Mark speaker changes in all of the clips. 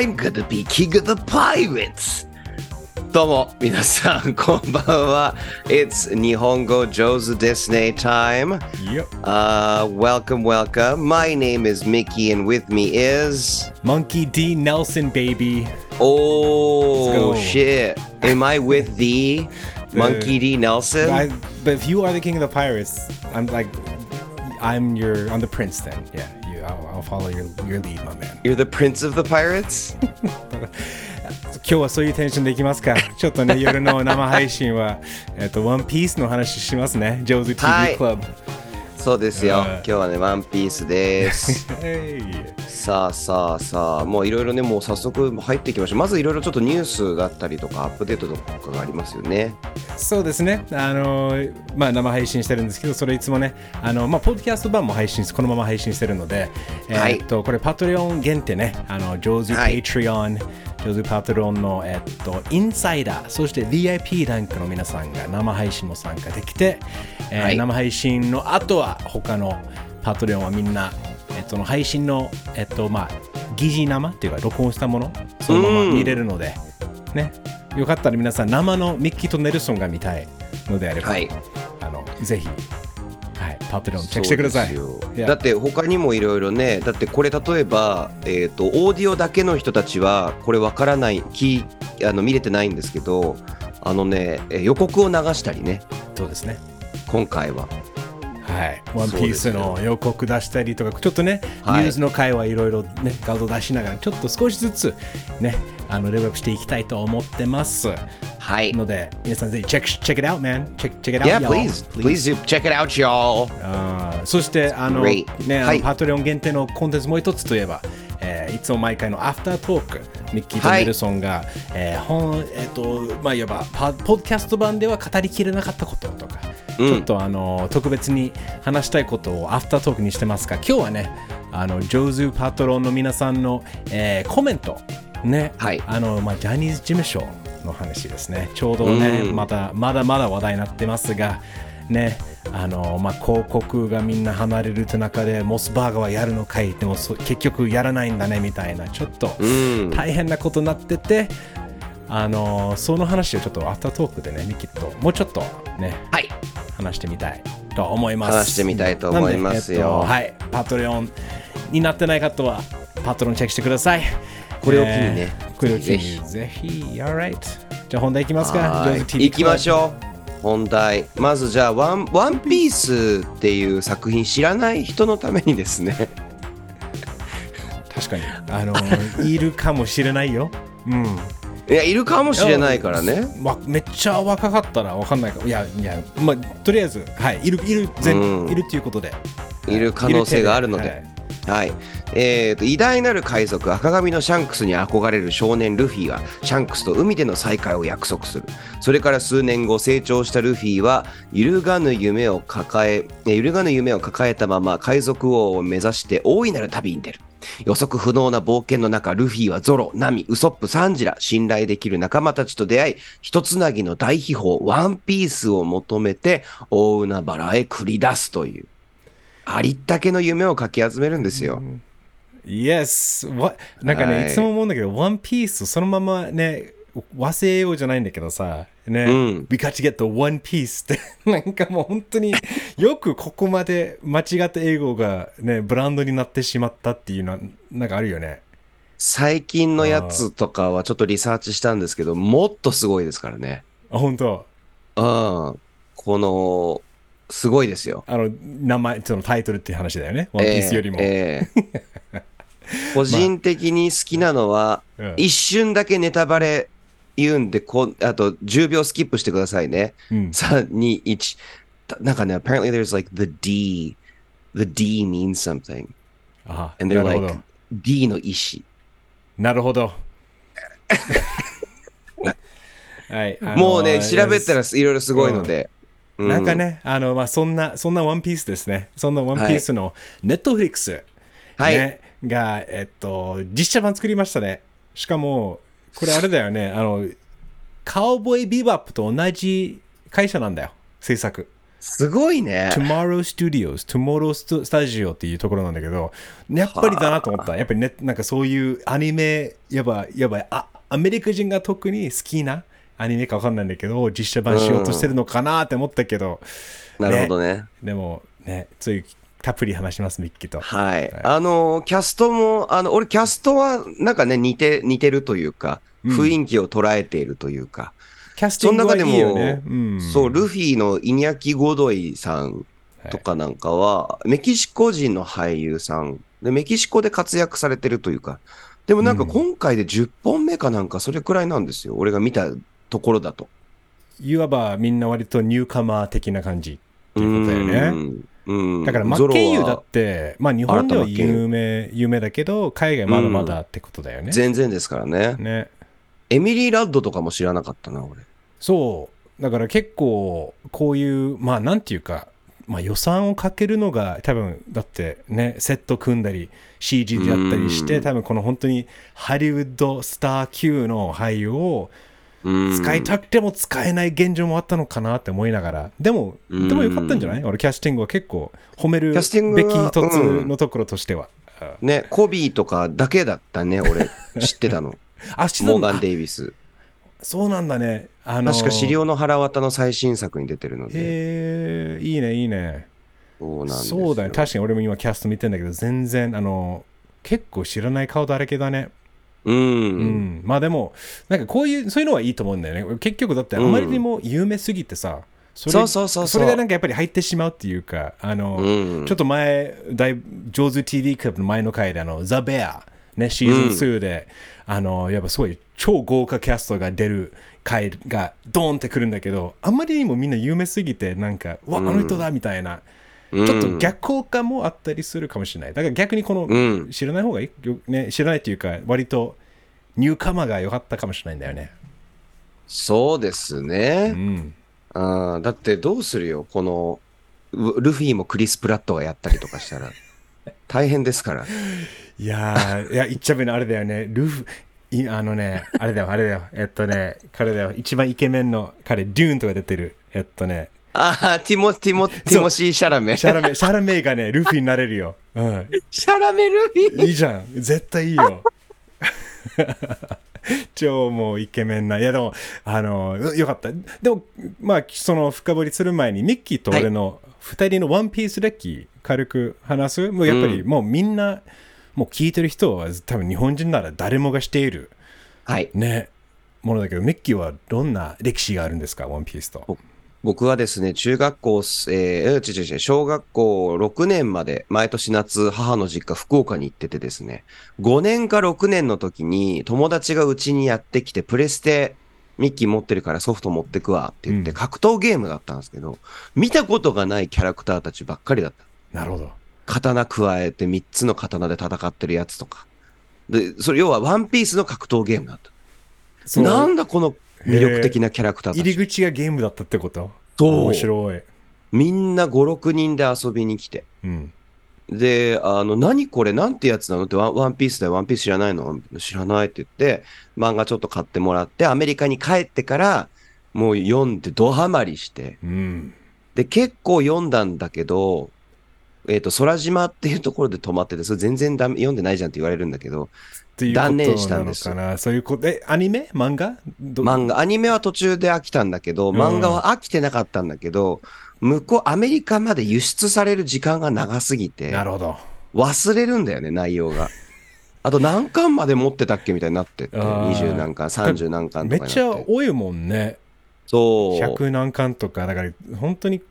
Speaker 1: I'm gonna be king of the pirates! どうも、皆さん、こんばんは。It's 日本語上手ですね time.
Speaker 2: Yep.
Speaker 1: Uh, welcome, welcome. My name is Mickey, and with me is.
Speaker 2: Monkey D. Nelson, baby.
Speaker 1: Oh,
Speaker 2: Let's go.
Speaker 1: shit. Am I with the Monkey D. Nelson?
Speaker 2: I, but if you are the king of the pirates, I'm like, I'm your, I'm the prince then. Yeah, You, I'll, I'll follow your, your lead, my man.
Speaker 1: You're the prince of the pirates?
Speaker 2: 今日はそういうテンションでいきますか。ちょっとね、夜の生配信は、えっと、ワンピースの話しますね。上手 TV
Speaker 1: はい
Speaker 2: クラブ。
Speaker 1: そうですよ。
Speaker 2: うん
Speaker 1: 今日はね、ワンピースです。さあさあさあ、もういろいろね、もう早速入っていきましょう。まずいろいろちょっとニュースがあったりとか、アップデートとかがありますよね。
Speaker 2: そうですね。あの、まあ、生配信してるんですけど、それいつもね、あの、まあ、ポッドキャスト版も配信、このまま配信してるので、
Speaker 1: はい
Speaker 2: えっと、これ、パトレオン限定ね、あの、上手
Speaker 1: はい
Speaker 2: Patreon、上手パトレオンの、えっと、インサイダー、そして VIP ランクの皆さんが生配信も参加できて、えー
Speaker 1: はい
Speaker 2: 生配信の後は、他のパトレオンはみんな、えっと、の配信の、えっと、まあ、疑似生っていうか、録音したもの、そのまま見れるので、ね、よかったら皆さん、生のミッキーとネルソンが見たいのであれば、
Speaker 1: はい。
Speaker 2: あのぜひ、はい、パトレオンチェックしてください。
Speaker 1: だって他にもいろいろね、だってこれ例えば、えっ、と、オーディオだけの人たちは、これわからない、聞いあの見れてないんですけど、あのね、え予告を流したりね、
Speaker 2: そうですね。
Speaker 1: 今回は。
Speaker 2: はい、ワンピースの予告出したりとか、ちょっとね、
Speaker 1: はい
Speaker 2: ニュースの会はいろいろね、画像出しながら、ちょっと少しずつね、あのレベルアップしていきたいと思ってます。
Speaker 1: はい。
Speaker 2: ので、皆さんぜひチェック、check it out, man. Check, check it out,
Speaker 1: Yeah,
Speaker 2: y'all.
Speaker 1: please, please do check it out, y'all.
Speaker 2: あーそしてあの.ねあの
Speaker 1: はい
Speaker 2: パトレオン限定のコンテンツもう一つといえば、えーいつも毎回のアフタートークミッキーと
Speaker 1: はい
Speaker 2: ネルソンが、えー本えっ、とまあいわばパポッドキャスト版では語りきれなかったこととか、
Speaker 1: うん
Speaker 2: ちょっとあの特別に話したいことをアフタートークにしてますが今日はねあのジョーズパトロンの皆さんの、えーコメントね、
Speaker 1: はい。
Speaker 2: あのまあジャニーズ事務所の話ですね。ちょうどね、
Speaker 1: うん。
Speaker 2: またまだまだ話題になってますがね。あのまあ、広告がみんな離れるって中でモスバーガーはやるのかいでもそ結局やらないんだねみたいなちょっと
Speaker 1: うん。
Speaker 2: 大変なことになってて、あのその話をちょっとアフタートークでねミキともうちょっとね
Speaker 1: はい。
Speaker 2: 話してみたいと思います。
Speaker 1: 話してみたいと思いますよ。
Speaker 2: えっとはい。パトレオンになってない方はパトロンチェックしてください。
Speaker 1: これを機にね。
Speaker 2: えーこれを機
Speaker 1: ぜ
Speaker 2: にぜひ。alright じゃあ本題いきますか。
Speaker 1: はい。きましょう。本題。まずじゃあ、ワン、ワンピースっていう作品知らない人のためにですね。
Speaker 2: 確かに。あのいるかもしれないよ。うん
Speaker 1: いや、いるかもしれないからね。
Speaker 2: わめっちゃ若かったらわかんないかいやいやまあとりあえずはいいるいる全、
Speaker 1: うん
Speaker 2: いるっていうことで
Speaker 1: いる可能性があるの
Speaker 2: はい
Speaker 1: で。はい。えーと、偉大なる海賊赤髪のシャンクスに憧れる少年ルフィがシャンクスと海での再会を約束する。それから数年後成長したルフィは揺るがぬ夢を抱え、え揺るがぬ夢を抱えたまま海賊王を目指して大いなる旅に出る。予測不能な冒険の中、ルフィはゾロ、ナミ、ウソップ、サンジラ、信頼できる仲間たちと出会い、一つなぎの大秘宝、ワンピースを求めて、大海原へ繰り出すという。ありったけの夢をかき集めるんですよ。
Speaker 2: Yes! What? なんかね、
Speaker 1: はい
Speaker 2: い、つも思うんだけど、ワンピースそのままね、忘れようじゃないんだけどさ、ね、
Speaker 1: うん
Speaker 2: We got to get the one piece って、なんかもう本当によくここまで間違った英語がね、ブランドになってしまったっていうのは、なんかあるよね。
Speaker 1: 最近のやつとかはちょっとリサーチしたんですけど、もっとすごいですからね。
Speaker 2: あ、本当
Speaker 1: うん。この、すごいですよ。
Speaker 2: あの、名前、そのタイトルっていう話だよね。ワンピースよりも。
Speaker 1: ええええ 個人的に好きなのは、
Speaker 2: うん
Speaker 1: 一瞬だけネタバレ言うんで、こうあと10秒スキップしてくださいね。
Speaker 2: うん
Speaker 1: 3、2、1。なんかね、apparently there's like the D. The D means something.
Speaker 2: あ
Speaker 1: And
Speaker 2: な
Speaker 1: they're like
Speaker 2: ど。
Speaker 1: D の意思。
Speaker 2: なるほど。はい、
Speaker 1: もうね、調べたらいろいろすごいので。う
Speaker 2: なんかね、あの、まあ、そんな、そんなワンピースですね。そんなワンピースのネットフリックス、
Speaker 1: はい
Speaker 2: ねが、えっと、実写版作りましたね。しかも、これあれだよね、あの、カウボーイビバップと同じ会社なんだよ、制作。
Speaker 1: すごいね。
Speaker 2: Tomorrow Studios、Tomorrow Studio っていうところなんだけど、やっぱりだなと思った。やっぱりね、なんかそういうアニメ、やばい、やばい、あ、アメリカ人が特に好きなアニメかわかんないんだけど、実写版しようとしてるのかなって思ったけど、
Speaker 1: なるほどね。
Speaker 2: でもね、そういうたっぷり話します、ミッキーと。
Speaker 1: はい。あの、キャストも、あの、俺、キャストは、なんかね、似て、似てるというか、雰囲気を捉えているというか、
Speaker 2: キャスティングはいいよね。うん、
Speaker 1: そう、ルフィのイニャキ・ゴドイさんとかなんかは、メキシコ人の俳優さんで、メキシコで活躍されてるというか、でもなんか今回で10本目かなんかそれくらいなんですよ。俺が見たところだと。
Speaker 2: いわばみんな割とニューカマー的な感じっていうことだよね。
Speaker 1: うん。
Speaker 2: だからマッケンユーだって、まあ日本では有名、有名だけど、海外まだまだってことだよね。
Speaker 1: 全然ですからね。
Speaker 2: ね。
Speaker 1: エミリー・ラッドとかも知らなかったな、俺。
Speaker 2: そう。だから結構、こういう、まあなんていうか、まあ予算をかけるのが多分、だってね、セット組んだり、CG でやったりして、
Speaker 1: うん
Speaker 2: 多分この本当にハリウッドスター級の俳優を
Speaker 1: うん
Speaker 2: 使いたくても使えない現状もあったのかなって思いながら、でも、
Speaker 1: うん
Speaker 2: でもよかったんじゃない？俺キャスティングは結構褒めるべき一つのところとしては。
Speaker 1: ね、コビーとかだけだったね、俺、知ってたの。
Speaker 2: あ、知ってたんだ
Speaker 1: モーガン・デイビス。
Speaker 2: そうなんだね。あの
Speaker 1: 確か、資料の腹渡の最新作に出てるので。
Speaker 2: へえいいね、いいね。
Speaker 1: そうなん
Speaker 2: そうだね。確かに俺も今キャスト見てんだけど、全然、あの、結構知らない顔だらけだね。
Speaker 1: うん。
Speaker 2: うん。まあでも、なんかこういう、そういうのはいいと思うんだよね。結局だってあまりにも有名すぎてさ、それ
Speaker 1: そうそうそうそ
Speaker 2: れがなんかやっぱり入ってしまうっていうか、あの、
Speaker 1: うん
Speaker 2: ちょっと前、大上手 TV クラブの前の回で、あの、ザ・ベア、ね、シーズン2で、あの、やっぱすごい超豪華キャストが出る回がドーンってくるんだけど、あんまりにもみんな有名すぎて、なんか、うわ、あの人だみたいな、
Speaker 1: うん
Speaker 2: ちょっと逆効果もあったりするかもしれない。だから逆にこの、
Speaker 1: うん
Speaker 2: 知らない方がいい？よ、ね、知らないっていうか、割とニューカマーが良かったかもしれないんだよね。
Speaker 1: そうです
Speaker 2: う
Speaker 1: ね。
Speaker 2: ん。
Speaker 1: あーだってどうするよ、この、うルフィもクリス・プラットがやったりとかしたら。大変ですから。
Speaker 2: いやー、いや、言っちゃべのあれだよね。ルフ、いあのね、あれだよ、あれだよ。えっとね、彼だよ。一番イケメンの彼、デューンとか出てる。えっとね、
Speaker 1: ああ、ティモ、ティモ、ティモシー・シャラメ。
Speaker 2: シャラメ、シャラメイがね、ルフィになれるよ。うん。
Speaker 1: シャラメルフィ
Speaker 2: いいじゃん。絶対いいよ。超もうイケメンな。いやでも、あの、よよかった。でも、まあ、その深掘りする前に、ミッキーと俺の二人のワンピース歴、軽く話す？もうやっぱり、もうみんな、もう聞いてる人は多分日本人なら誰もがしている、
Speaker 1: はい。
Speaker 2: ね、ものだけど、ミッキーはどんな歴史があるんですか、ワンピースと。
Speaker 1: 僕はですね、中学校、えー、違う違う違う、小学校6年まで、毎年夏、母の実家、福岡に行っててですね、5年か6年の時に、友達がうちにやってきて、プレステ、ミッキー持ってるからソフト持ってくわって言って、
Speaker 2: うん
Speaker 1: 格闘ゲームだったんですけど、見たことがないキャラクターたちばっかりだった。
Speaker 2: なるほど。
Speaker 1: 刀加えて3つの刀で戦ってるやつとか。で、それ要はワンピースの格闘ゲームだった。なんだこの魅力的なキャラクターたち。
Speaker 2: 入り口がゲームだったってこと？
Speaker 1: そう
Speaker 2: 面白い。
Speaker 1: みんな5、6人で遊びに来て。
Speaker 2: うん。
Speaker 1: で、あの、何これ？なんてやつなの？ってワン、ワンピースだよ、ワンピース知らないの？知らないって言って、漫画ちょっと買ってもらって、アメリカに帰ってから、もう読んでドハマりして。
Speaker 2: うん。
Speaker 1: で、結構読んだんだけど、えっ、と、空島っていうところで止まってて、それ全然ダメ読んでないじゃんって言われるんだけど、
Speaker 2: っていう
Speaker 1: 断念したんです
Speaker 2: そういうこと？え、アニメ？漫画？ど
Speaker 1: 漫画、アニメは途中で飽きたんだけど、
Speaker 2: うん
Speaker 1: 漫画は飽きてなかったんだけど、向こう、アメリカまで輸出される時間が長すぎて、
Speaker 2: なるほど。
Speaker 1: 忘れるんだよね、内容が。あと何巻まで持ってたっけみたいになってって、
Speaker 2: あー
Speaker 1: 20何巻、30何巻
Speaker 2: めっちゃ
Speaker 1: とかになって。
Speaker 2: 多いもんね。
Speaker 1: そう。
Speaker 2: 100何巻とか。だから、本当に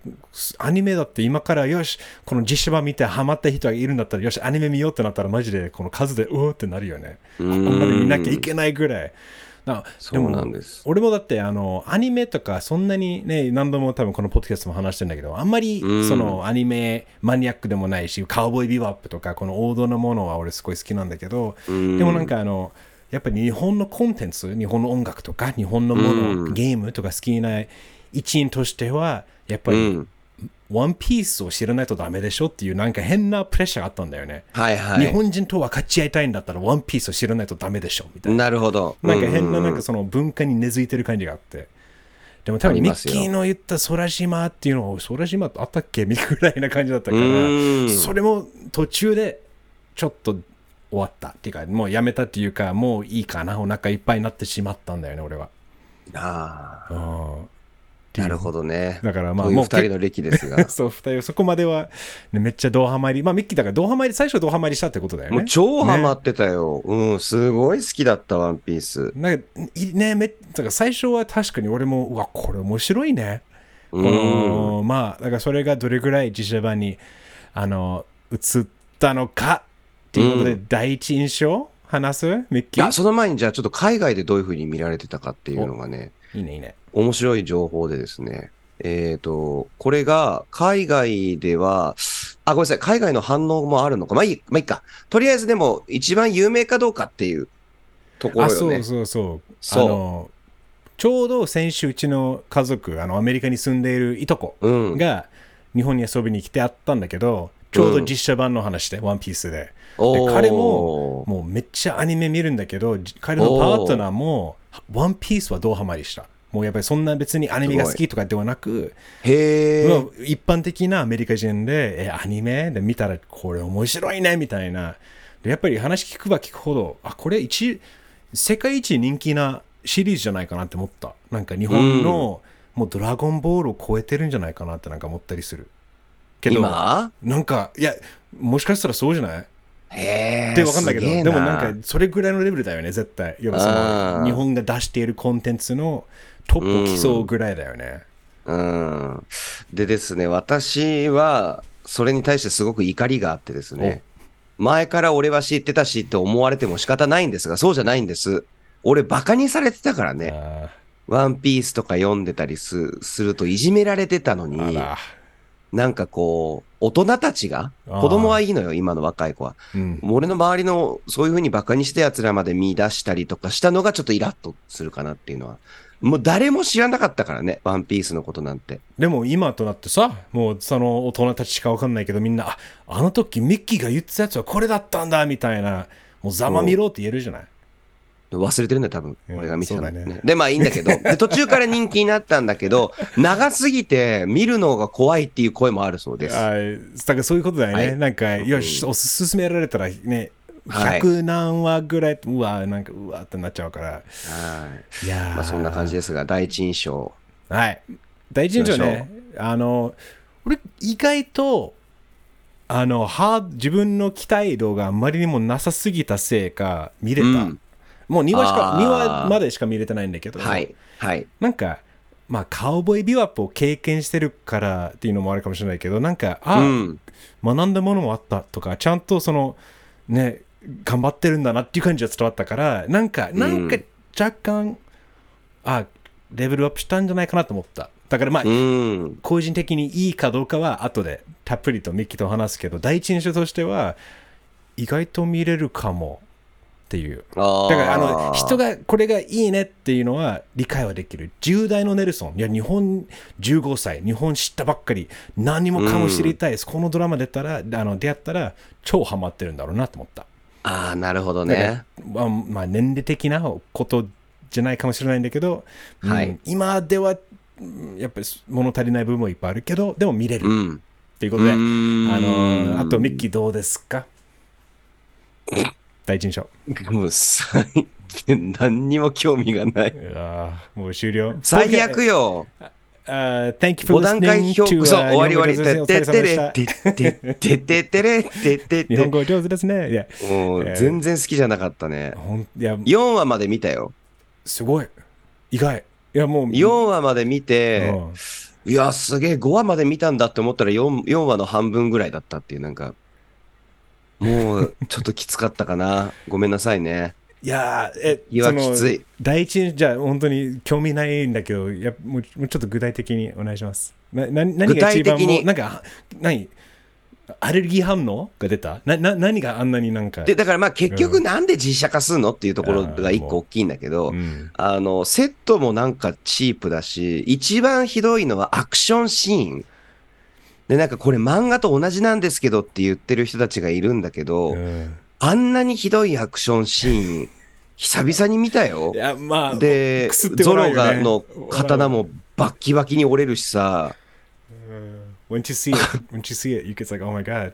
Speaker 2: アニメだって今から、よし、この実写版見てハマった人がいるんだったら、よし、アニメ見ようってなったら、マジでこの数で、うおーってなるよね。
Speaker 1: こ
Speaker 2: ここまで見なきゃいけないぐらい。な
Speaker 1: そうなん。です。
Speaker 2: 俺もだってあのアニメとかそん。なにね何度も多分このポッドキャストも話してるん。だけどあん。まり
Speaker 1: うん。
Speaker 2: そのアニメマニアックでもないしカウボーイビバップとかこの王道のものは俺すごい好きなん。だけど
Speaker 1: うん。
Speaker 2: でもなん。かあのやっぱり日本のコンテンツ日本の音楽とか日本のもの、
Speaker 1: うん
Speaker 2: ゲームとか好きな一員としてはやっぱり
Speaker 1: うん。
Speaker 2: ワンピースを知らないとダメでしょっていうなんか変なプレッシャーがあったんだよね、
Speaker 1: はいはい。
Speaker 2: 日本人と分かち合いたいんだったらワンピースを知らないとダメでしょみたいな
Speaker 1: なるほど。
Speaker 2: なんか変な
Speaker 1: う
Speaker 2: なんかその文化に根付いてる感じがあって。でも多分ミッキーの言った空島っていうのを空島あったっけ？みたいな感じだった
Speaker 1: う
Speaker 2: からそれも途中でちょっと終わったっていうかもうやめたっていうかもういいかなお腹いっぱいになってしまったんだよね俺は。
Speaker 1: ああ、
Speaker 2: うん
Speaker 1: なるほどね。
Speaker 2: だからまあもう
Speaker 1: 二人の歴ですが。
Speaker 2: そう二人そこまでは、ね、めっちゃドハマりまあミッキーだからドハマり最初ドハマりしたってことだよね。
Speaker 1: もう超ハマってたよ。うん、すごい好きだった、ワンピース。
Speaker 2: なんかいねめだから最初は確かに俺もうわこれ面白いね。
Speaker 1: うん。
Speaker 2: このまあだからそれがどれぐらい実写版にあの映ったのかっていうことで、
Speaker 1: う
Speaker 2: 第一印象？話す？ミッ
Speaker 1: い
Speaker 2: キー？
Speaker 1: や、その前にじゃあちょっと海外でどういう風に見られてたかっていうのがね、
Speaker 2: いいねいいね。
Speaker 1: 面白い情報でですね。えっ、と、これが海外では、あ、ごめんなさい、海外の反応もあるのか。まあいい、まあいいか。とりあえずでも一番有名かどうかっていうところよね。
Speaker 2: あそうそうそう
Speaker 1: そう
Speaker 2: あのちょうど先週うちの家族あのアメリカに住んでいるいとこ
Speaker 1: うん。
Speaker 2: が日本に遊びに来てあったんだけどちょうど実写版の話で、ワンピースで彼ももうめっちゃアニメ見るんだけどじ彼のパートナーもワンピースはどうハマりした？もうやっぱりそんな別にアニメが好きとかではなく、一般的なアメリカ人で、え、アニメ？で見たらこれ面白いねみたいな。でやっぱり話聞くば聞くほど、あ、これ一、世界一人気なシリーズじゃないかなって思った。なんか日本の、もうドラゴンボールを超えてるんじゃないかなってなんか思ったりする。けど、
Speaker 1: 今？
Speaker 2: なんか、いや、もしかしたらそうじゃない？
Speaker 1: へえ。
Speaker 2: ってわかんないけど、でもなんか、それぐらいのレベルだよね、絶対。要はその、日本が出しているコンテンツのトップを競うぐらいだよね。
Speaker 1: うん。でですね、私は、それに対してすごく怒りがあってですね、前から俺は知ってたしって思われても仕方ないんですが、そうじゃないんです。俺バカにされてたからね、
Speaker 2: あ
Speaker 1: ワンピースとか読んでたりすするといじめられてたのに。なんかこう、大人たちが、子供はいいのよ、今の若い子は。
Speaker 2: うん。
Speaker 1: 俺の周りのそういう風にバカにした奴らまで見出したりとかしたのがちょっとイラッとするかなっていうのは。もう誰も知らなかったからね、ワンピースのことなんて。
Speaker 2: でも今となってさ、もうその大人たちしかわかんないけどみんな、あ、あの時ミッキーが言ってたやつはこれだったんだみたいな、もうざまみろって言えるじゃない。
Speaker 1: 忘れてるんだよ、多分。
Speaker 2: うん
Speaker 1: 俺が見てたの
Speaker 2: そうだね
Speaker 1: で、まあいいんだけど。で、途中から人気になったんだけど、長すぎて見るのが怖いっていう声もあるそうです。
Speaker 2: あだからそういうことだよね。
Speaker 1: はい
Speaker 2: なんか、よし、おすすめられたらね、
Speaker 1: はい
Speaker 2: 100何話ぐらい、うわ、なんか、うわってなっちゃうから。
Speaker 1: はい。
Speaker 2: いやー
Speaker 1: まあそんな感じですが、第一印象。
Speaker 2: はい。第一印象ね、あの、俺、意外と、あの、ハード自分の期待度があまりにもなさすぎたせいか、見れた。
Speaker 1: うん
Speaker 2: もう2話しか、
Speaker 1: あー
Speaker 2: 2話までしか見れてないんだけど、
Speaker 1: はい。はい。
Speaker 2: なんか、まあ、カウボーイビワップを経験してるからっていうのもあるかもしれないけど、なんか、あ、
Speaker 1: うん。
Speaker 2: 学んだものもあったとか、ちゃんとその、ね、頑張ってるんだなっていう感じが伝わったから、なんか、なんか若干、あ、レベルアップしたんじゃないかなと思った。だからまあ、
Speaker 1: うん。
Speaker 2: 個人的にいいかどうかは後でたっぷりとミッキーと話すけど、第一印象としては、意外と見れるかもっていう。
Speaker 1: あ
Speaker 2: だからあの
Speaker 1: ー
Speaker 2: 人がこれがいいねっていうのは理解はできる。10代のネルソン、いや日本15歳、日本知ったばっかり、何もかも知りたいです。このドラマ出たら、あの出会ったら超ハマってるんだろうなと思った。
Speaker 1: あー、なるほどね。
Speaker 2: まあ、まあ年齢的なことじゃないかもしれないんだけど、うん
Speaker 1: はい
Speaker 2: 今ではうんやっぱり物足りない部分もいっぱいあるけど、でも見れる
Speaker 1: うん。
Speaker 2: っていうことで、あのあとミッキーどうですか？第一印象。
Speaker 1: もう最近何にも興味がない。
Speaker 2: うわーもう終了。
Speaker 1: 最悪よ。
Speaker 2: Uh, thank you for
Speaker 1: 5段階評価、そう、
Speaker 2: uh,
Speaker 1: 終わり終わり。てって
Speaker 2: れ
Speaker 1: てってってってれ、てってって。
Speaker 2: 日本語上手ですね。いや、
Speaker 1: もう全然好きじゃなかったね。
Speaker 2: ほんいや、
Speaker 1: 4話まで見たよ。
Speaker 2: すごい。意外。いや、もう、
Speaker 1: 4話まで見て、
Speaker 2: うん
Speaker 1: いや、すげえ、5話まで見たんだって思ったら 4, 4話の半分ぐらいだったっていう、なんか、もう、ちょっときつかったかな。ごめんなさいね。
Speaker 2: いやー、え、
Speaker 1: いやきつい
Speaker 2: 第一、じゃあ、本当に興味ないんだけど、やもうもうちょっと具体的にお願いします。なな何が一番もうなんか、何アレルギー反応が出た？なな何があんなになんか？
Speaker 1: で、だからまあ結局
Speaker 2: うん
Speaker 1: なんで実写化するのっていうところが一個大きいんだけど、
Speaker 2: うん
Speaker 1: あの、セットもなんかチープだし、一番ひどいのはアクションシーン。で、なんかこれ漫画と同じなんですけどって言ってる人たちがいるんだけど、
Speaker 2: うん
Speaker 1: あんなにひどいアクションシーン、久々に見たよ
Speaker 2: い。や、まあ、
Speaker 1: で、
Speaker 2: くすって
Speaker 1: ゾロがの刀もバッキバキに折れるしさ、
Speaker 2: When you see it, when you see it, you get like, oh my god.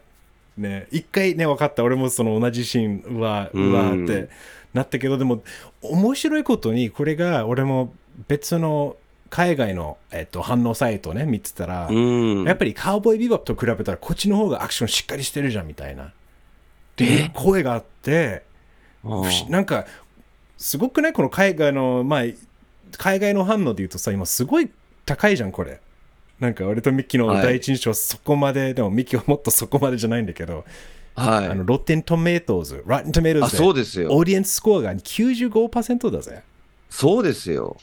Speaker 2: ね、一回ね、分かった。俺もその同じシーンは、うわーってなったけど、でも、面白いことに、これが俺も別の海外の、えっと、反応サイトね、見てたら、
Speaker 1: うん。
Speaker 2: やっぱりカウボーイビバップと比べたら、こっちの方がアクションしっかりしてるじゃん、みたいな。っていう声があって、なんか、すごくね、この海外の、まあ、海外の反応で言うとさ、今すごい高いじゃん、これ。なんか、俺とミッキーの
Speaker 1: はい
Speaker 2: 第一印象はそこまで、でもミッキーはもっとそこまでじゃないんだけど、
Speaker 1: はい。
Speaker 2: あの、 Rotten Tomatoes、Rotten Tomatoes
Speaker 1: あ、そうですよ。
Speaker 2: audience score が95%だぜ。
Speaker 1: そうですよ。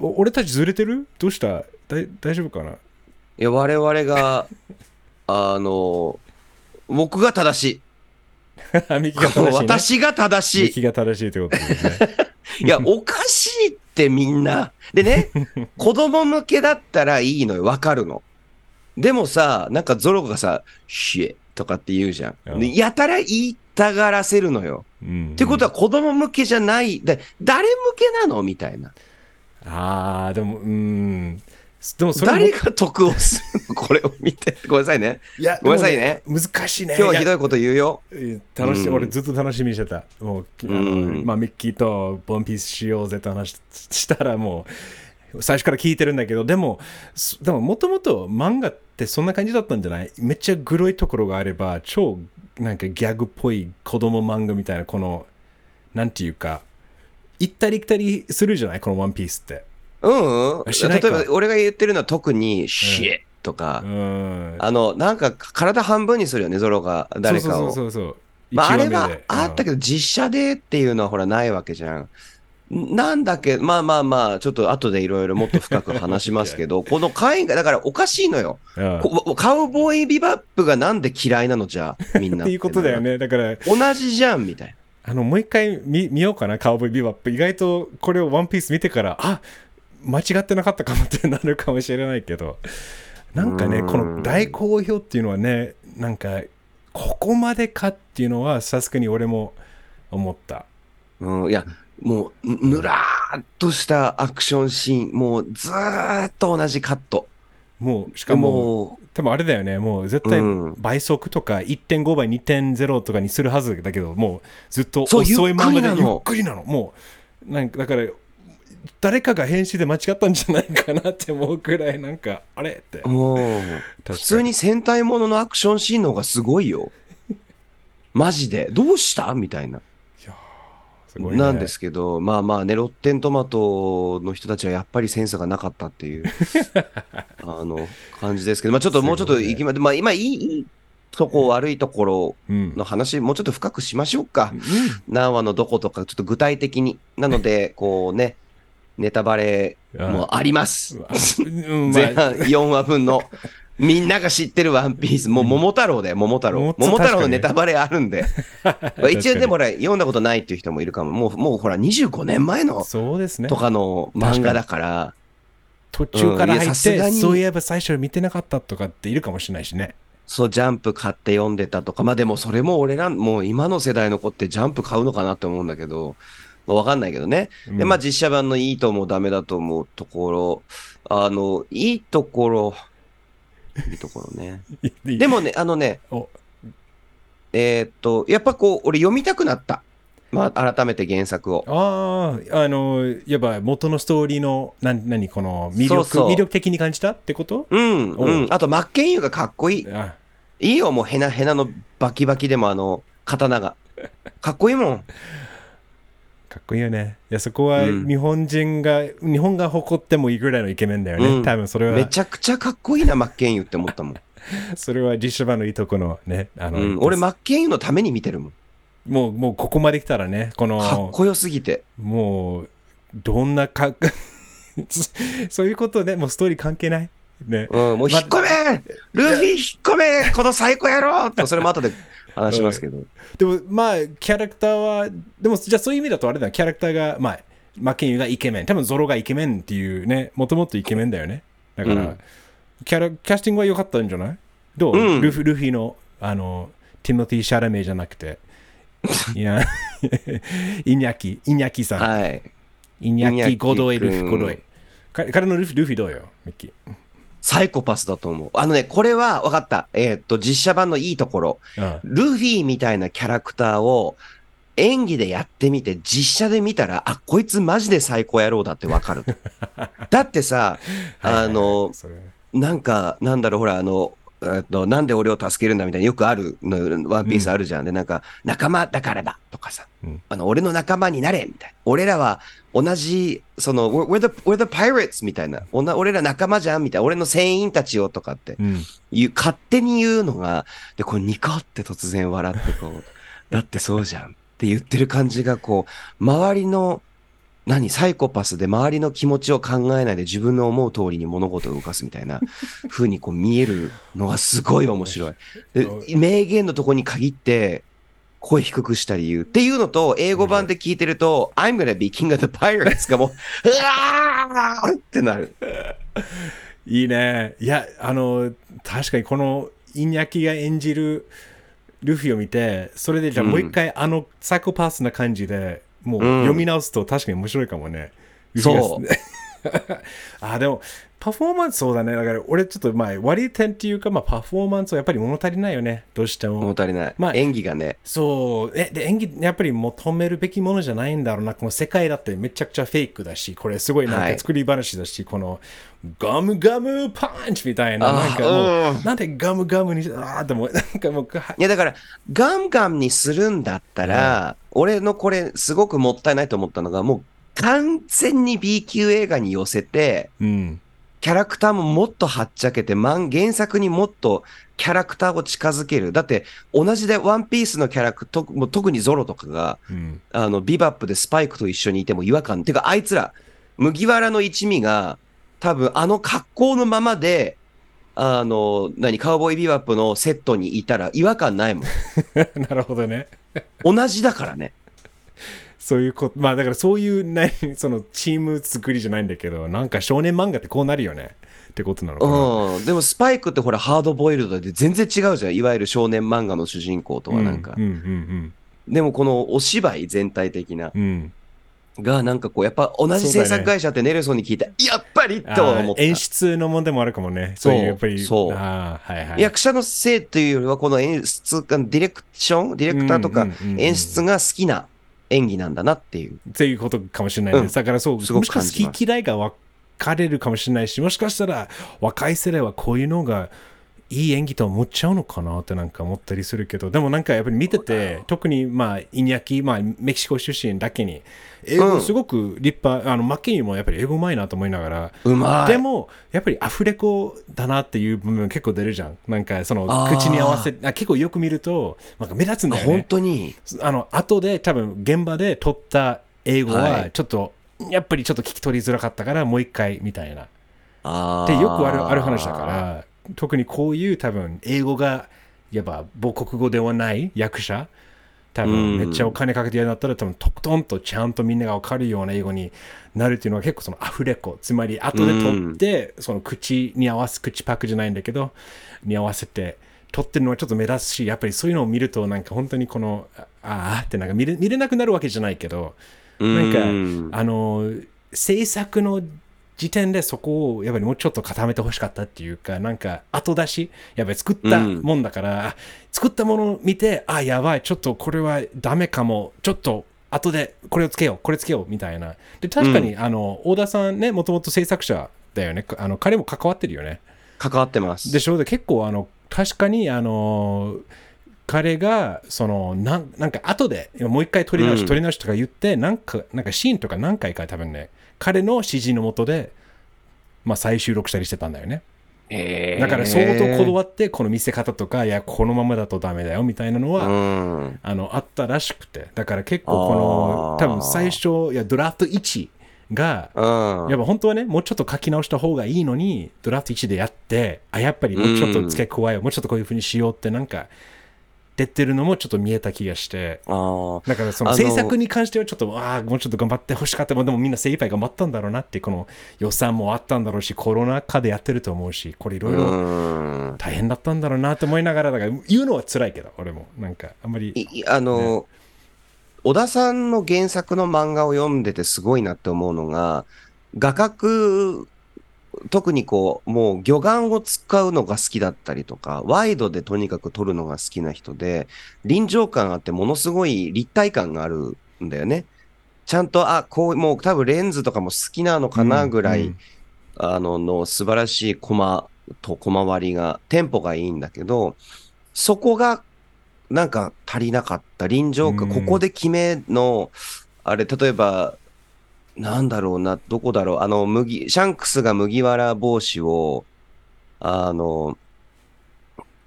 Speaker 2: お俺たちずれてる？どうした？大大丈夫かな？
Speaker 1: いや、我々が、あの、僕が正し
Speaker 2: ミキが
Speaker 1: い。
Speaker 2: 正しい、ね。
Speaker 1: 私が正し
Speaker 2: ミキが正しいってことですね。
Speaker 1: い。いや、おかしいってみんな。でね、子供向けだったらいいのよ。わかるの。でもさ、なんかゾロがさ、シエとかって言うじゃ
Speaker 2: うん
Speaker 1: やたら言いたがらせるのよ。
Speaker 2: うん
Speaker 1: ってことは子供向けじゃない。で誰向けなの？みたいな。
Speaker 2: ああ、でも、うん。でもそれも
Speaker 1: 誰が得をするの？これを見て。ごめんなさいね。
Speaker 2: いや、
Speaker 1: ごめんなさいね
Speaker 2: 難しいね。
Speaker 1: 今日はひど
Speaker 2: い
Speaker 1: いこと言うよ。
Speaker 2: や楽しい、
Speaker 1: うん
Speaker 2: 俺ずっと楽しみにしてた。もう、あの
Speaker 1: うん
Speaker 2: まあ、ミッキーとボンピースしようぜって話したらもう、最初から聞いてるんだけど、でも、そでも、もともと漫画ってそんな感じだったんじゃない？めっちゃグロいところがあれば、超なんかギャグっぽい子供漫画みたいな、この、なんていうか、行ったり来たりするじゃない？このワンピースって。
Speaker 1: うん、うん。例えば俺が言ってるのは特に、シエとか
Speaker 2: う、ん。
Speaker 1: あの、なんか体半分にするよね、ゾロが誰かを。
Speaker 2: そうそうそうそう。
Speaker 1: まあ、あれはあったけど、実写でっていうのはほらないわけじゃん。なんだっけ、まあまあまあ、ちょっと後でいろいろもっと深く話しますけど、この海外、だからおかしいのよ。
Speaker 2: うん
Speaker 1: こカウボーイビバップがなんで嫌いなのじゃあ、みんな。
Speaker 2: っていうことだよ。ね。だから、
Speaker 1: 同じじゃん、みたい
Speaker 2: あの、もう一回見見ようかな、カウボーイビバップ。意外とこれをワンピース見てから、あ間違ってなかったかもってなるかもしれないけど、なんかね、
Speaker 1: うん
Speaker 2: この大好評っていうのはね、なんか、ここまでかっていうのは、さすがに俺も思った。
Speaker 1: な。うん、いや、もう、ぬぬらーっとしたアクションシーン、もうずーっと同じカット。
Speaker 2: もう、しかも、
Speaker 1: も
Speaker 2: でもあれだよね、もう絶対
Speaker 1: うん
Speaker 2: 倍速とか1.5倍、2.0とかにするはずだけど、もうずっと
Speaker 1: そう
Speaker 2: 遅いままでゆ
Speaker 1: ゆっくりなの。
Speaker 2: もう、なんかだから、誰かが編集で間違ったんじゃないかなって思うくらい、なんか、あれって
Speaker 1: う、。もう、普通に戦隊もののアクションシーンの方がすごいよ。マジで。どうした？みたいな。
Speaker 2: すごいね。
Speaker 1: なんですけど、まあまあね、ロッテントマトの人たちはやっぱりセンスがなかったっていう、あの、感じですけど、まあちょっともうちょっと行きま、まあ今いい、いいとこ悪いところ
Speaker 2: うん。
Speaker 1: の話、もうちょっと深くしましょうか。
Speaker 2: う。ん。
Speaker 1: 何話のどことか、ちょっと具体的に。なので、こうね、ネタバレもあります。前
Speaker 2: あ。
Speaker 1: 半4話分の、みんなが知ってるワンピース、もう桃太郎だよ、桃太郎。
Speaker 2: 桃
Speaker 1: 桃太郎のネタバレあるんで。まあ一応でもほら、読んだことないっていう人もいるかも。もう、もうほら、25年前の
Speaker 2: そうですね
Speaker 1: と。かの漫画だから、
Speaker 2: 途中から入って、そういえば最初見てなかったとかっているかもしれないしね。
Speaker 1: そう、ジャンプ買って読んでたとか、まあでもそれも俺ら、もう今の世代の子ってジャンプ買うのかなって思うんだけど、まあ、わかんないけどね。で、
Speaker 2: うん
Speaker 1: まあ実写版のいいともダメだと思うところ、あの、いいところ、いいところね。でもね、あのね、
Speaker 2: お
Speaker 1: えーっと、やっぱこう、俺読みたくなった。まあ、改めて原作を。
Speaker 2: ああ、あの、いわば元のストーリーの、な何この魅力
Speaker 1: そうそう
Speaker 2: 魅力的に感じたってこと？
Speaker 1: うん、
Speaker 2: お
Speaker 1: うん。あと、真剣佑がかっこいい。
Speaker 2: あ
Speaker 1: いいよ、もうヘナヘナのバキバキでもあの、刀が。かっこいいもん。
Speaker 2: かっこいいよね。いや、そこは
Speaker 1: うん
Speaker 2: 日本人が、日本が誇ってもいいぐらいのイケメンだよね。
Speaker 1: うん
Speaker 2: 多分それは、
Speaker 1: めちゃくちゃかっこいいな、真剣佑って思ったもん。
Speaker 2: それは実写版のいいとこのね、あの、
Speaker 1: うん、俺、真剣佑のために見てるもん。
Speaker 2: もう、もうここまで来たらね、こ
Speaker 1: かっ
Speaker 2: の、
Speaker 1: こよすぎて。
Speaker 2: もう、どんなか、そういうことね、もうストーリー関係ない。ね。
Speaker 1: うん、もう引っ込めルフィ引っ込めこの最高野郎と、それも後で話しますけど。
Speaker 2: でも、まあ、キャラクターは、でも、じゃあそういう意味だとあれだ、キャラクターが、まあ、マッケンユーがイケメン。多分ゾロがイケメンっていうね、もともとイケメンだよね。だから、
Speaker 1: うん
Speaker 2: キャラ、キャスティングは良かったんじゃない？どう、
Speaker 1: うん
Speaker 2: ルフルフィの、あの、ティモティ・シャラメじゃなくて、いや、イニャキ、イニャキさん。
Speaker 1: はい。
Speaker 2: イニャキ・ゴドイ・ルフ・ゴドイ。彼彼のルフィルフィどうよ、ミッキー？
Speaker 1: サイコパスだと思う。あのね、これは分かった。えーっと、実写版のいいところ。
Speaker 2: うん
Speaker 1: ルフィみたいなキャラクターを演技でやってみて、実写で見たら、あ、こいつマジで最高野郎だってわかる。だってさ、あの、
Speaker 2: それ
Speaker 1: なんか、なんだろう、ほら、あの、えっと、なんで俺を助けるんだみたいな、よくあるの、ワンピースあるじゃん。で、なんか、仲間だからだとかさ、
Speaker 2: うん
Speaker 1: あの、俺の仲間になれみたいな。俺らは同じ、その、we're, the, we're the pirates みたいな。おな俺ら仲間じゃんみたいな。俺の船員たちよとかって
Speaker 2: うん。
Speaker 1: 勝手に言うのが、で、これニコって突然笑ってこう、だってそうじゃんって言ってる感じが、こう、周りの、何、サイコパスで周りの気持ちを考えないで自分の思う通りに物事を動かすみたいな 風にこう見えるのがすごい面白い。で、名言のとこに限って、声低くした理由っていうのと、英語版で聞いてると、I'm gonna be king of the pirates がもう、うわーってなる。
Speaker 2: いいね。いや、あの、確かにこのイニャキが演じるルフィを見て、それでじゃあもう一回あのサイコパスな感じでもう
Speaker 1: うん。
Speaker 2: 読み直すと確かに面白いかもね。
Speaker 1: そう。
Speaker 2: ルフィがあ、でも、パフォーマンスそうだね。だから俺ちょっとまあ割り点っていうか、まあパフォーマンスはやっぱり物足りないよね。どうしても。
Speaker 1: 物足りない。
Speaker 2: まあ
Speaker 1: 演技がね。
Speaker 2: そう、え、で、演技、やっぱり求めるべきものじゃないんだろうな。この世界だってめちゃくちゃフェイクだし、これすごいなん
Speaker 1: はい
Speaker 2: か作り話だし、このガムガムパンチみたいな、
Speaker 1: あ
Speaker 2: なんかもう、
Speaker 1: うん
Speaker 2: なんでガムガムにし、ああ、でも、なんかもう、はい
Speaker 1: や、だから、ガンガンにするんだったら、俺のこれ、すごくもったいないと思ったのが、もう、完全に B 級映画に寄せて、
Speaker 2: うん、
Speaker 1: キャラクターももっとはっちゃけて、漫原作にもっとキャラクターを近づける。だって、同じでワンピースのキャラクター、特にゾロとかが、
Speaker 2: うん、
Speaker 1: あの、ビバップでスパイクと一緒にいても違和感。てか、あいつら、麦わらの一味が、多分あの格好のままで、あの、何、カウボーイビバップのセットにいたら違和感ないもん。
Speaker 2: なるほどね。
Speaker 1: 同じだからね。
Speaker 2: そういうこと、まあだからそういう、ね、そのチーム作りじゃないんだけど、なんか少年漫画ってこうなるよね。ってことなのかな。
Speaker 1: うん。でもスパイクってほらハードボイルドで全然違うじゃん。いわゆる少年漫画の主人公とはなんか。
Speaker 2: うん、うん、
Speaker 1: でもこのお芝居全体的な
Speaker 2: うん、うん。
Speaker 1: がなんかこうやっぱ同じ制作会社ってネルソンに聞いて、やっぱりとは思った。
Speaker 2: 演出の問題もあるかもね。
Speaker 1: そう
Speaker 2: いうやっぱり。
Speaker 1: そう
Speaker 2: はいはい。
Speaker 1: 役者のせいというよりはこの演出がディレクションディレクターとか
Speaker 2: うんうんうんうん
Speaker 1: 演技なんだなっていう。
Speaker 2: っていうことかもしれないです。
Speaker 1: うん
Speaker 2: だからそう、
Speaker 1: すごく
Speaker 2: もしか好き嫌いが分かれるかもしれないし、もしかしたら若い世代はこういうのがいい演技と思っちゃうのかなってなんか思ったりするけど、でもなんかやっぱり見てて、特にまあ、イニャキ、まあ、メキシコ出身だけに、英
Speaker 1: うん
Speaker 2: 語すごく立派、あの、マッケンユーもやっぱり英語うまいなと思いながら、
Speaker 1: うまい。
Speaker 2: でも、やっぱりアフレコだなっていう部分結構出るじゃん。なんかその口に合わせ、あ結構よく見ると、なんか目立つんだよね。
Speaker 1: 本当に。
Speaker 2: あの後で多分現場で撮った英語
Speaker 1: は
Speaker 2: はいちょっと、やっぱりちょっと聞き取りづらかったからもう一回みたいな。
Speaker 1: あ
Speaker 2: でよくあるある話だから特にこういう多分英語がやっぱ母国語ではない役者多
Speaker 1: うん。
Speaker 2: 分めっちゃお金かけてやるんだったら多分トクトンとちゃんとみんなが分かるような英語になるっていうのは結構そのアフレコつまり後で撮ってその口に合わせ口パクじゃないんだけどに合わせて撮ってるのはちょっと目立つしやっぱりそういうのを見るとなんか本当にこのああーってなんか見れ見れなくなるわけじゃないけどなんか
Speaker 1: うん。
Speaker 2: あの制作の時点でそこをやっぱりもうちょっと固めてほしかったっていうかなんか後出しやっぱり作ったもんだから、あ作ったものを見てあやばいちょっとこれはダメかもちょっと後でこれをつけようこれつけようみたいな。で確かに、あの大田さんねもともと制作者だよね。あの彼も関わってるよね。
Speaker 1: 関わってます。
Speaker 2: でしょ？で結構あの確かにあの彼がそのなんなんか後で今もう一回撮り直し、
Speaker 1: うん。
Speaker 2: 撮り直しとか言ってなんかなんかシーンとか何回か多分ね彼の指示のもとで、まあ、再収録したりしてたんだよね
Speaker 1: へー
Speaker 2: だから相当こだわってこの見せ方とかいやこのままだとダメだよみたいなのは、
Speaker 1: うん。
Speaker 2: あのあったらしくてだから結構この多分最初いやドラフト1が
Speaker 1: うん。
Speaker 2: やっぱ本当はね、もうちょっと書き直した方がいいのに、ドラフト1でやって、あ、やっぱりもうちょっと付け加えよう、もうちょっとこういうふうにしようってなんか、出てるのもちょっと見えた気がして、だからその制作に関してはちょっと、ああ、もうちょっと頑張ってほしかった。でもみんな精一杯頑張ったんだろうなって、この予算もあったんだろうし、コロナ禍でやってると思うし、これいろいろ
Speaker 1: うん。
Speaker 2: 大変だったんだろうなって思いながら、だから言うのは辛いけど、俺も。なんか、あんまり。
Speaker 1: いいあの、小田さんの原作の漫画を読んでてすごいなって思うのが、画角特にこう、もう魚眼を使うのが好きだったりとか、ワイドでとにかく撮るのが好きな人で、臨場感あってものすごい立体感があるんだよね。ちゃんと、あ、こう、もう多分レンズとかも好きなのかなぐらい、
Speaker 2: うん
Speaker 1: あの、の素晴らしいコマとコマ割りが、テンポがいいんだけど、そこがなんか足りなかった。臨場感、
Speaker 2: うん
Speaker 1: ここで決めの、あれ、例えば、なんだろうな、どこだろう、あの、麦、シャンクスが麦わら帽子を、あの、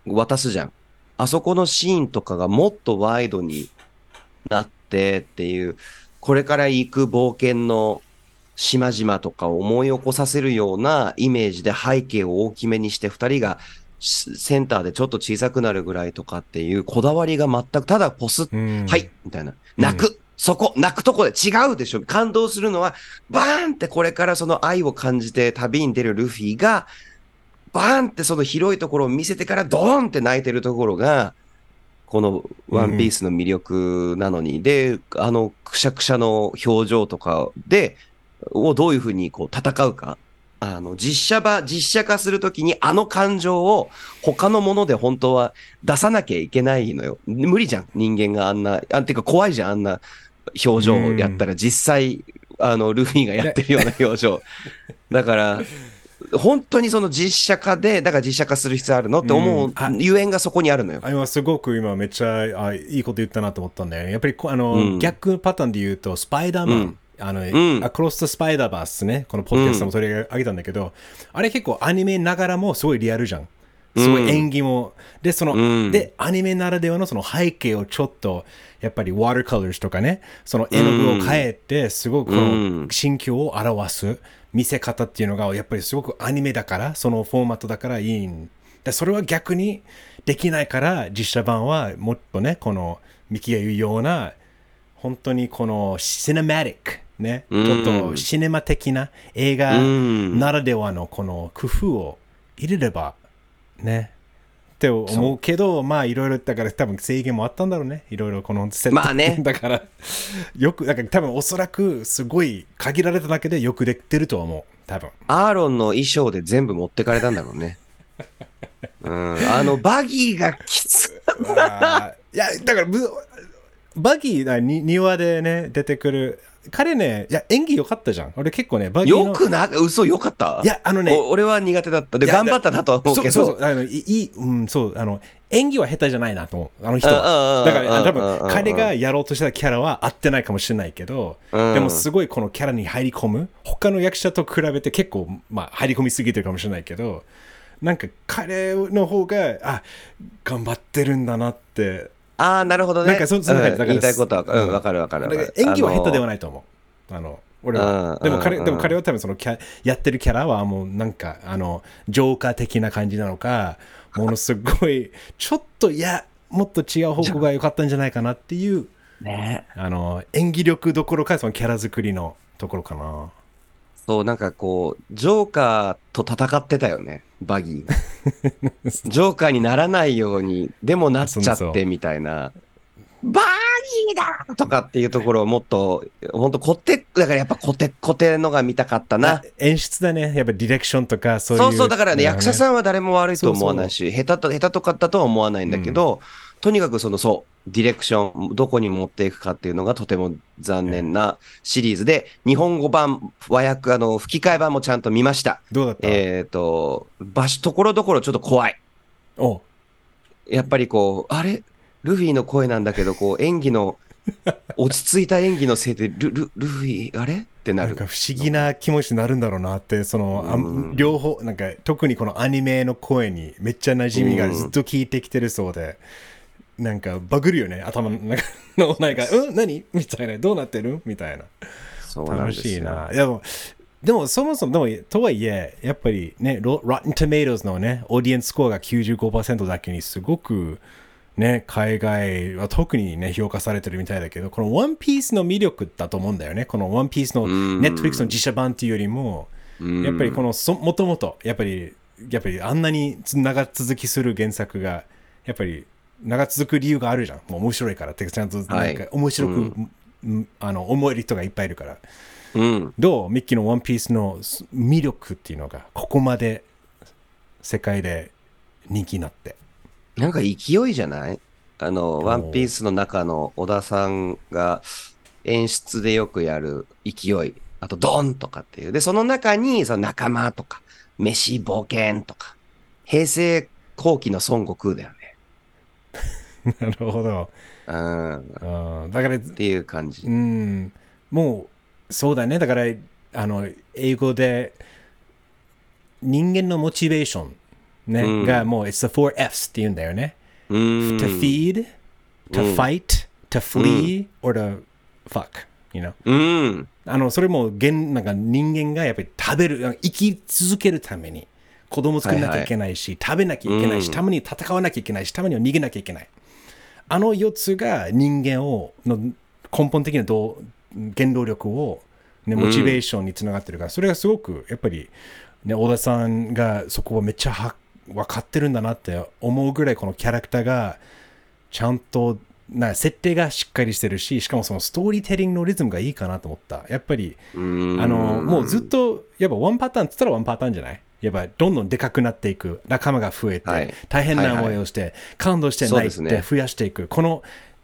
Speaker 1: 渡すじゃん。あそこのシーンとかがもっとワイドになってっていう、これから行く冒険の島々とかを思い起こさせるようなイメージで背景を大きめにして二人がしセンターでちょっと小さくなるぐらいとかっていうこだわりが全く、ただポスはいみたいな。泣く、そこ、泣くとこで違うでしょ感動するのは、バーンってこれからその愛を感じて旅に出るルフィが、バーンってその広いところを見せてからドーンって泣いてるところが、このワンピースの魅力なのに、で、あのくしゃくしゃの表情とかで、をどういうふうにこう戦うか。あの、実写場、実写化するときにあの感情を他のもので本当は出さなきゃいけないのよ。無理じゃん。人間があんな、あてか怖いじゃん。あんな表情をやったら実際、あの、ルフィがやってるような表情。だから、本当にその実写化で、だから実写化する必要あるのって思うゆえんがそこにあるのよ。
Speaker 2: あ今すごく今めっちゃあいいこと言ったなと思ったんだよね。やっぱりこあの、
Speaker 1: うん
Speaker 2: 逆パターンで言うと、スパイダーマン、
Speaker 1: うん
Speaker 2: あの、
Speaker 1: ん
Speaker 2: アクロス・スパイダーバースね、このポッドキャストも取り上げたんだけど、あれ結構アニメながらもすごいリアルじゃん。すごい演技も。で、その、
Speaker 1: うん。
Speaker 2: で、アニメならではのその背景をちょっと、やっぱりワーターカラーとかね、その絵の具を変えて、すごくの心境を表す見せ方っていうのが、やっぱりすごくアニメだから、そのフォーマットだからいいん。でそれは逆にできないから実写版はもっとねこのミキが言うような本当にこのシネマティックね、
Speaker 1: うん。
Speaker 2: ちょっとシネマ的な映画
Speaker 1: うん。
Speaker 2: ならではのこの工夫を入れればね。って思うけどまあいろいろだから多分制限もあったんだろうね。いろいろこのセット。
Speaker 1: まあね。
Speaker 2: だからよくだから多分おそらくすごい限られただけでよくできてると思う。多分。
Speaker 1: アーロンの衣装で全部持ってかれたんだろうね。うん、あの、バギーがきつ
Speaker 2: あ ー。いや、だからぶ、バギーだに庭でね、出てくる。彼ね、いや、演技良かったじゃん。俺結構ね、バギーの。
Speaker 1: よくな、嘘よかった？
Speaker 2: いや、あのね、
Speaker 1: お俺は苦手だった。で、頑張ったなとは思うけど。
Speaker 2: そうそうあのいいい、うん、そう、あの、演技は下手じゃないなと思う。あの人は。
Speaker 1: うん
Speaker 2: だから、多分、彼がやろうとしたキャラは合ってないかもしれないけど、
Speaker 1: うん
Speaker 2: でも、すごいこのキャラに入り込む。他の役者と比べて結構、まあ、入り込みすぎてるかもしれないけど、なんか彼の方が、あ、頑張ってるんだなって。
Speaker 1: ああ、なるほどね。
Speaker 2: なんかそそんな感じだから
Speaker 1: うん言いたいことは、うん、
Speaker 2: うん
Speaker 1: わかるわかる。
Speaker 2: 演技は下手では
Speaker 1: ない。
Speaker 2: と思う。あの俺は。
Speaker 1: うん
Speaker 2: でも彼
Speaker 1: うん
Speaker 2: でも彼は多分そのキャやってるキャラはもうなんかあのジョーカー的な感じなのか、ものすごいちょっといやもっと違う方向が良かったんじゃないかなっていう
Speaker 1: ね。
Speaker 2: あの演技力どころかそのキャラ作りのところかな。
Speaker 1: そう、なんかこう、ジョーカーと戦ってたよね、バギーが。ジョーカーにならないように、でもなっちゃってみたいな。バギーだとかっていうところをもっと、本当コテ、だからやっぱコテコテのが見たかったな。
Speaker 2: 演出だね。やっぱディレクションとかそういう。
Speaker 1: そうそう、だからね、役者
Speaker 2: ん。
Speaker 1: さんは誰も悪いと思わないし、下手と、下手とかったとは思わないんだけど、とにかくその、そう、ディレクション、どこに持っていくかっていうのがとても残念なシリーズで、日本語版、和訳、あの、吹き替え版もちゃんと見ました。
Speaker 2: どうだった、
Speaker 1: えっ、と、場所、ところどころちょっと怖い。
Speaker 2: お。
Speaker 1: やっぱりこう、あれ？ルフィの声なんだけど、こう、演技の、落ち着いた演技のせいで、ル、ル、ルフィ、あれ？ってなる。
Speaker 2: なんか。不思議な気持ちになるんだろうなって、その、あ
Speaker 1: うん。
Speaker 2: 両方、なんか特にこのアニメの声にめっちゃ馴染みがずっと聞いてきてるそうで、なんかバグるよね、頭の中の、なんか、うん？何？みたいな、どうなってる？みたいな。
Speaker 1: そうなん
Speaker 2: 楽しいな。でも、でもそもそも、でも、とはいえ、やっぱりね、ロ Rotten Tomatoes のね、オーディエンススコアが95%だけにすごく、ね、海外は特にね、評価されてるみたいだけど、この One Piece の魅力だと思うんだよね。この One Piece の
Speaker 1: うん。
Speaker 2: Netflix の実写版っていうよりも、
Speaker 1: うん。
Speaker 2: やっぱりこのそ、もともと、やっぱり、やっぱりあんなに長続きする原作が、やっぱり長続く理由があるじゃん。もう面白いから。てかちゃんとなん
Speaker 1: はい
Speaker 2: か面白く、うんあの思える人がいっぱいいるから。
Speaker 1: うん。
Speaker 2: どう？ミッキーのワンピースの魅力っていうのがここまで世界で人気になって。
Speaker 1: なんか勢いじゃない？あの、ワンピースの中の小田さんが演出でよくやる勢い。あと、ドンとかっていう。で、その中に、その仲間とか、飯冒険とか、平成後期の孫悟空だよね。
Speaker 2: なるほど。
Speaker 1: うん。
Speaker 2: だから、
Speaker 1: ていう感じ
Speaker 2: う。ん、もうそうだね。だから、あの、英語で人間のモチベーション、ね
Speaker 1: うん
Speaker 2: がもう、It's the four F's って言うんだよね。
Speaker 1: うん。
Speaker 2: to feed, to
Speaker 1: うん
Speaker 2: fight, to flee, or to fuck. You know?
Speaker 1: うん。
Speaker 2: あのそれも現なんか人間がやっぱり食べる生き続けるために子供作らなきゃいけないし、食べなきゃいけないし、
Speaker 1: うん
Speaker 2: たまに戦わなきゃいけないし、たまには逃げなきゃいけない。あの4つが人間をの根本的な動原動力を、ね、モチベーションにつながってるから、それがすごくやっぱり、ね、小田さんがそこをめっちゃは分かってるんだなって思うぐらいこのキャラクターがちゃんとな設定がしっかりしてるししかもそのストーリーテリングのリズムがいいかなと思ったやっぱり
Speaker 1: うん。
Speaker 2: あのもうずっとやっぱワンパターンっつったらワンパターンじゃない？やっぱどんどんでかくなっていく。仲間が増えて、
Speaker 1: はい。
Speaker 2: 大変な思いをして、感動して泣いて増やしていく、この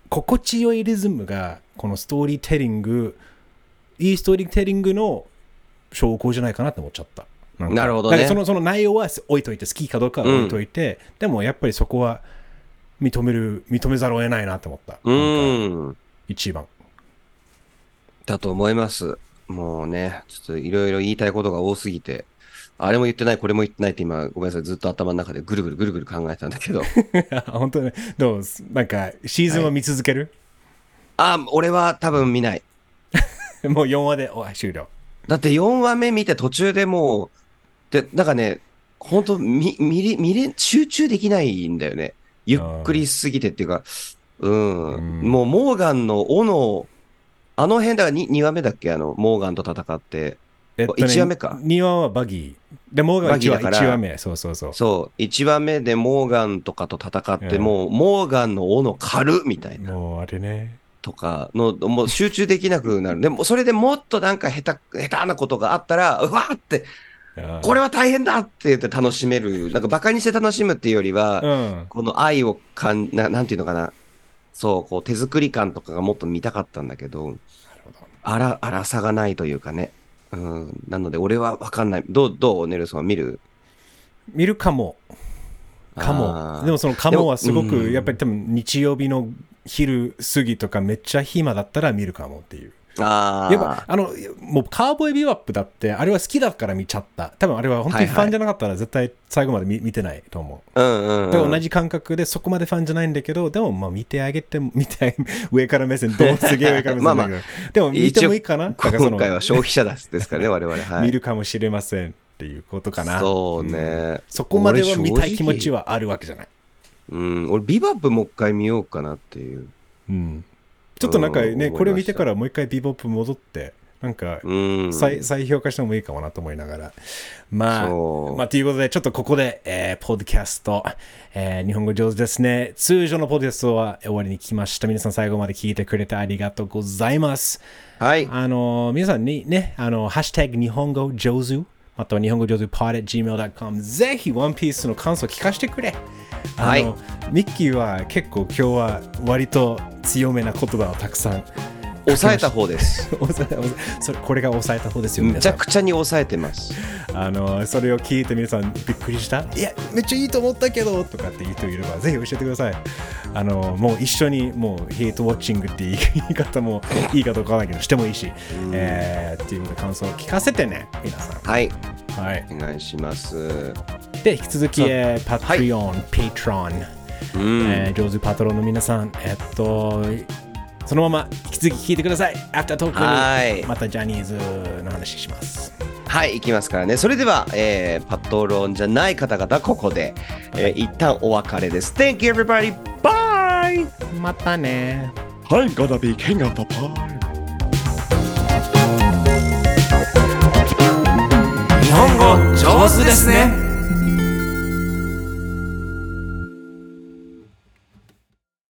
Speaker 2: 心地よいリズムがこのストーリーテリングいいストーリーテリングの証拠じゃないかなって思っちゃった。んか。
Speaker 1: なるほどね。
Speaker 2: そのその内容は置いといて好きかどうかは置いといて、でもやっぱりそこは認める認めざるを得ないなって思った、
Speaker 1: う
Speaker 2: ん。一番。
Speaker 1: だと思います。もうね、ちょっといろいろ言いたいことが多すぎて、あれも言ってない、これも言ってないって今、ごめんなさい、ずっと頭の中でぐるぐるぐるぐる考えてたんだけど。
Speaker 2: 本当ねどう？なんかシーズンを見続ける、
Speaker 1: あ、俺は多分見ない。
Speaker 2: もう4話でお終了
Speaker 1: だって4話目見て途中でもう、で、なんかね、本当見、見れ、見れ、集中できないんだよね。ゆっくりしすぎてっていうか、うん、
Speaker 2: うん
Speaker 1: もうモーガンの斧、あの辺だから 2, 2話目だっけ？あの、モーガンと戦って。
Speaker 2: えっとね
Speaker 1: 一話目か
Speaker 2: 2話はバギー。で、モーガン1話
Speaker 1: バギーだから
Speaker 2: 一話目。そうそうそう。
Speaker 1: そう、1話目でモーガンとかと戦って、
Speaker 2: うん
Speaker 1: もう、モーガンの斧狩るみたいな。
Speaker 2: もうあれね。
Speaker 1: とかの、もう集中できなくなる。でも、それでもっとなんか下手、下手なことがあったら、うわーって、これ
Speaker 2: は、
Speaker 1: は大変だって言って楽しめる。なんかバカにして楽しむっていうよりは、
Speaker 2: うん。
Speaker 1: この愛をかんな、なんていうのかな。そう、こう手作り感とかがもっと見たかったんだけど、あら、荒さがないというかね。うん。なので、俺はわかんない。どう、どうネルソンは見る？
Speaker 2: 見るかも。か
Speaker 1: あ
Speaker 2: も。
Speaker 1: ー
Speaker 2: でもそのかもはすごく、やっぱり多分日曜日の昼過ぎとかめっちゃ暇だったら見るかもっていう。
Speaker 1: あ
Speaker 2: やっぱあのもうカーボーイビューアップだってあれは好きだから見ちゃった多分あれは本当にファンじゃなかったら絶対最後まで見見てないと思う
Speaker 1: あ。うんうん、うん。
Speaker 2: で同じ感覚でそこまでファンじゃないんだけどでもまあ見てあげても見て上から目線どうすげえ上から目線
Speaker 1: まあま
Speaker 2: でも見てもいいかな？だか
Speaker 1: 今回は消費者ですからね、我々。はい。
Speaker 2: 見るかもしれませんっていうことかな
Speaker 1: そうね。
Speaker 2: そこまでは見たい気持ち
Speaker 1: は。
Speaker 2: はあるわけじゃない、
Speaker 1: うん。俺、ビバップもう一回見ようかなっていう。
Speaker 2: うん、ちょっとなんかねこれ見てからもう一回ビボップ戻ってなんか
Speaker 1: うん。
Speaker 2: 再再評価してもいいかもなと思いながら。まあ、まあ、ということで、ちょっとここで、えーポッドキャスト、えー日本語上手ですね。通常のポッドキャストは終わりに来ました。皆さん最後まで聞いてくれてありがとうございます。
Speaker 1: はい。
Speaker 2: あの、皆さんにね、あの、ハッシュタグ日本語上手、または日本語上手 pod.gmail.com ぜひワンピースの感想聞かせてくれ。あの、
Speaker 1: はい
Speaker 2: ミッキーは結構今日は割と強めな言葉をたくさん
Speaker 1: 抑えた方です。
Speaker 2: それこれが抑えた方ですよ、
Speaker 1: め。ちゃくちゃに抑えてます。
Speaker 2: あのそれを聞いて皆さんびっくりした？いやめっちゃいいと思ったけどとかっていう人いればぜひ教えてくださいあのもう一緒にもう hate watching って言い 方もいいかどうかわからないけどしてもいいし、えー、っていう感想を聞かせてね皆さ
Speaker 1: はい。
Speaker 2: んはい
Speaker 1: お願いします。
Speaker 2: で引き続き、えー、 Patreon、ペイトロン、
Speaker 1: うん。
Speaker 2: えー上手パトロンの皆さんえっとそのまま引き続き聞いてくださいアフタートー
Speaker 1: はい
Speaker 2: クにまたジャニーズの話します
Speaker 1: はい、いきますからね。それでは、えーパトロンじゃない方々、ここで、えー一旦お別れです。Thank you, everybody. Bye!
Speaker 2: またね
Speaker 1: I'm gonna be king of the pie.
Speaker 3: 日本語上手ですね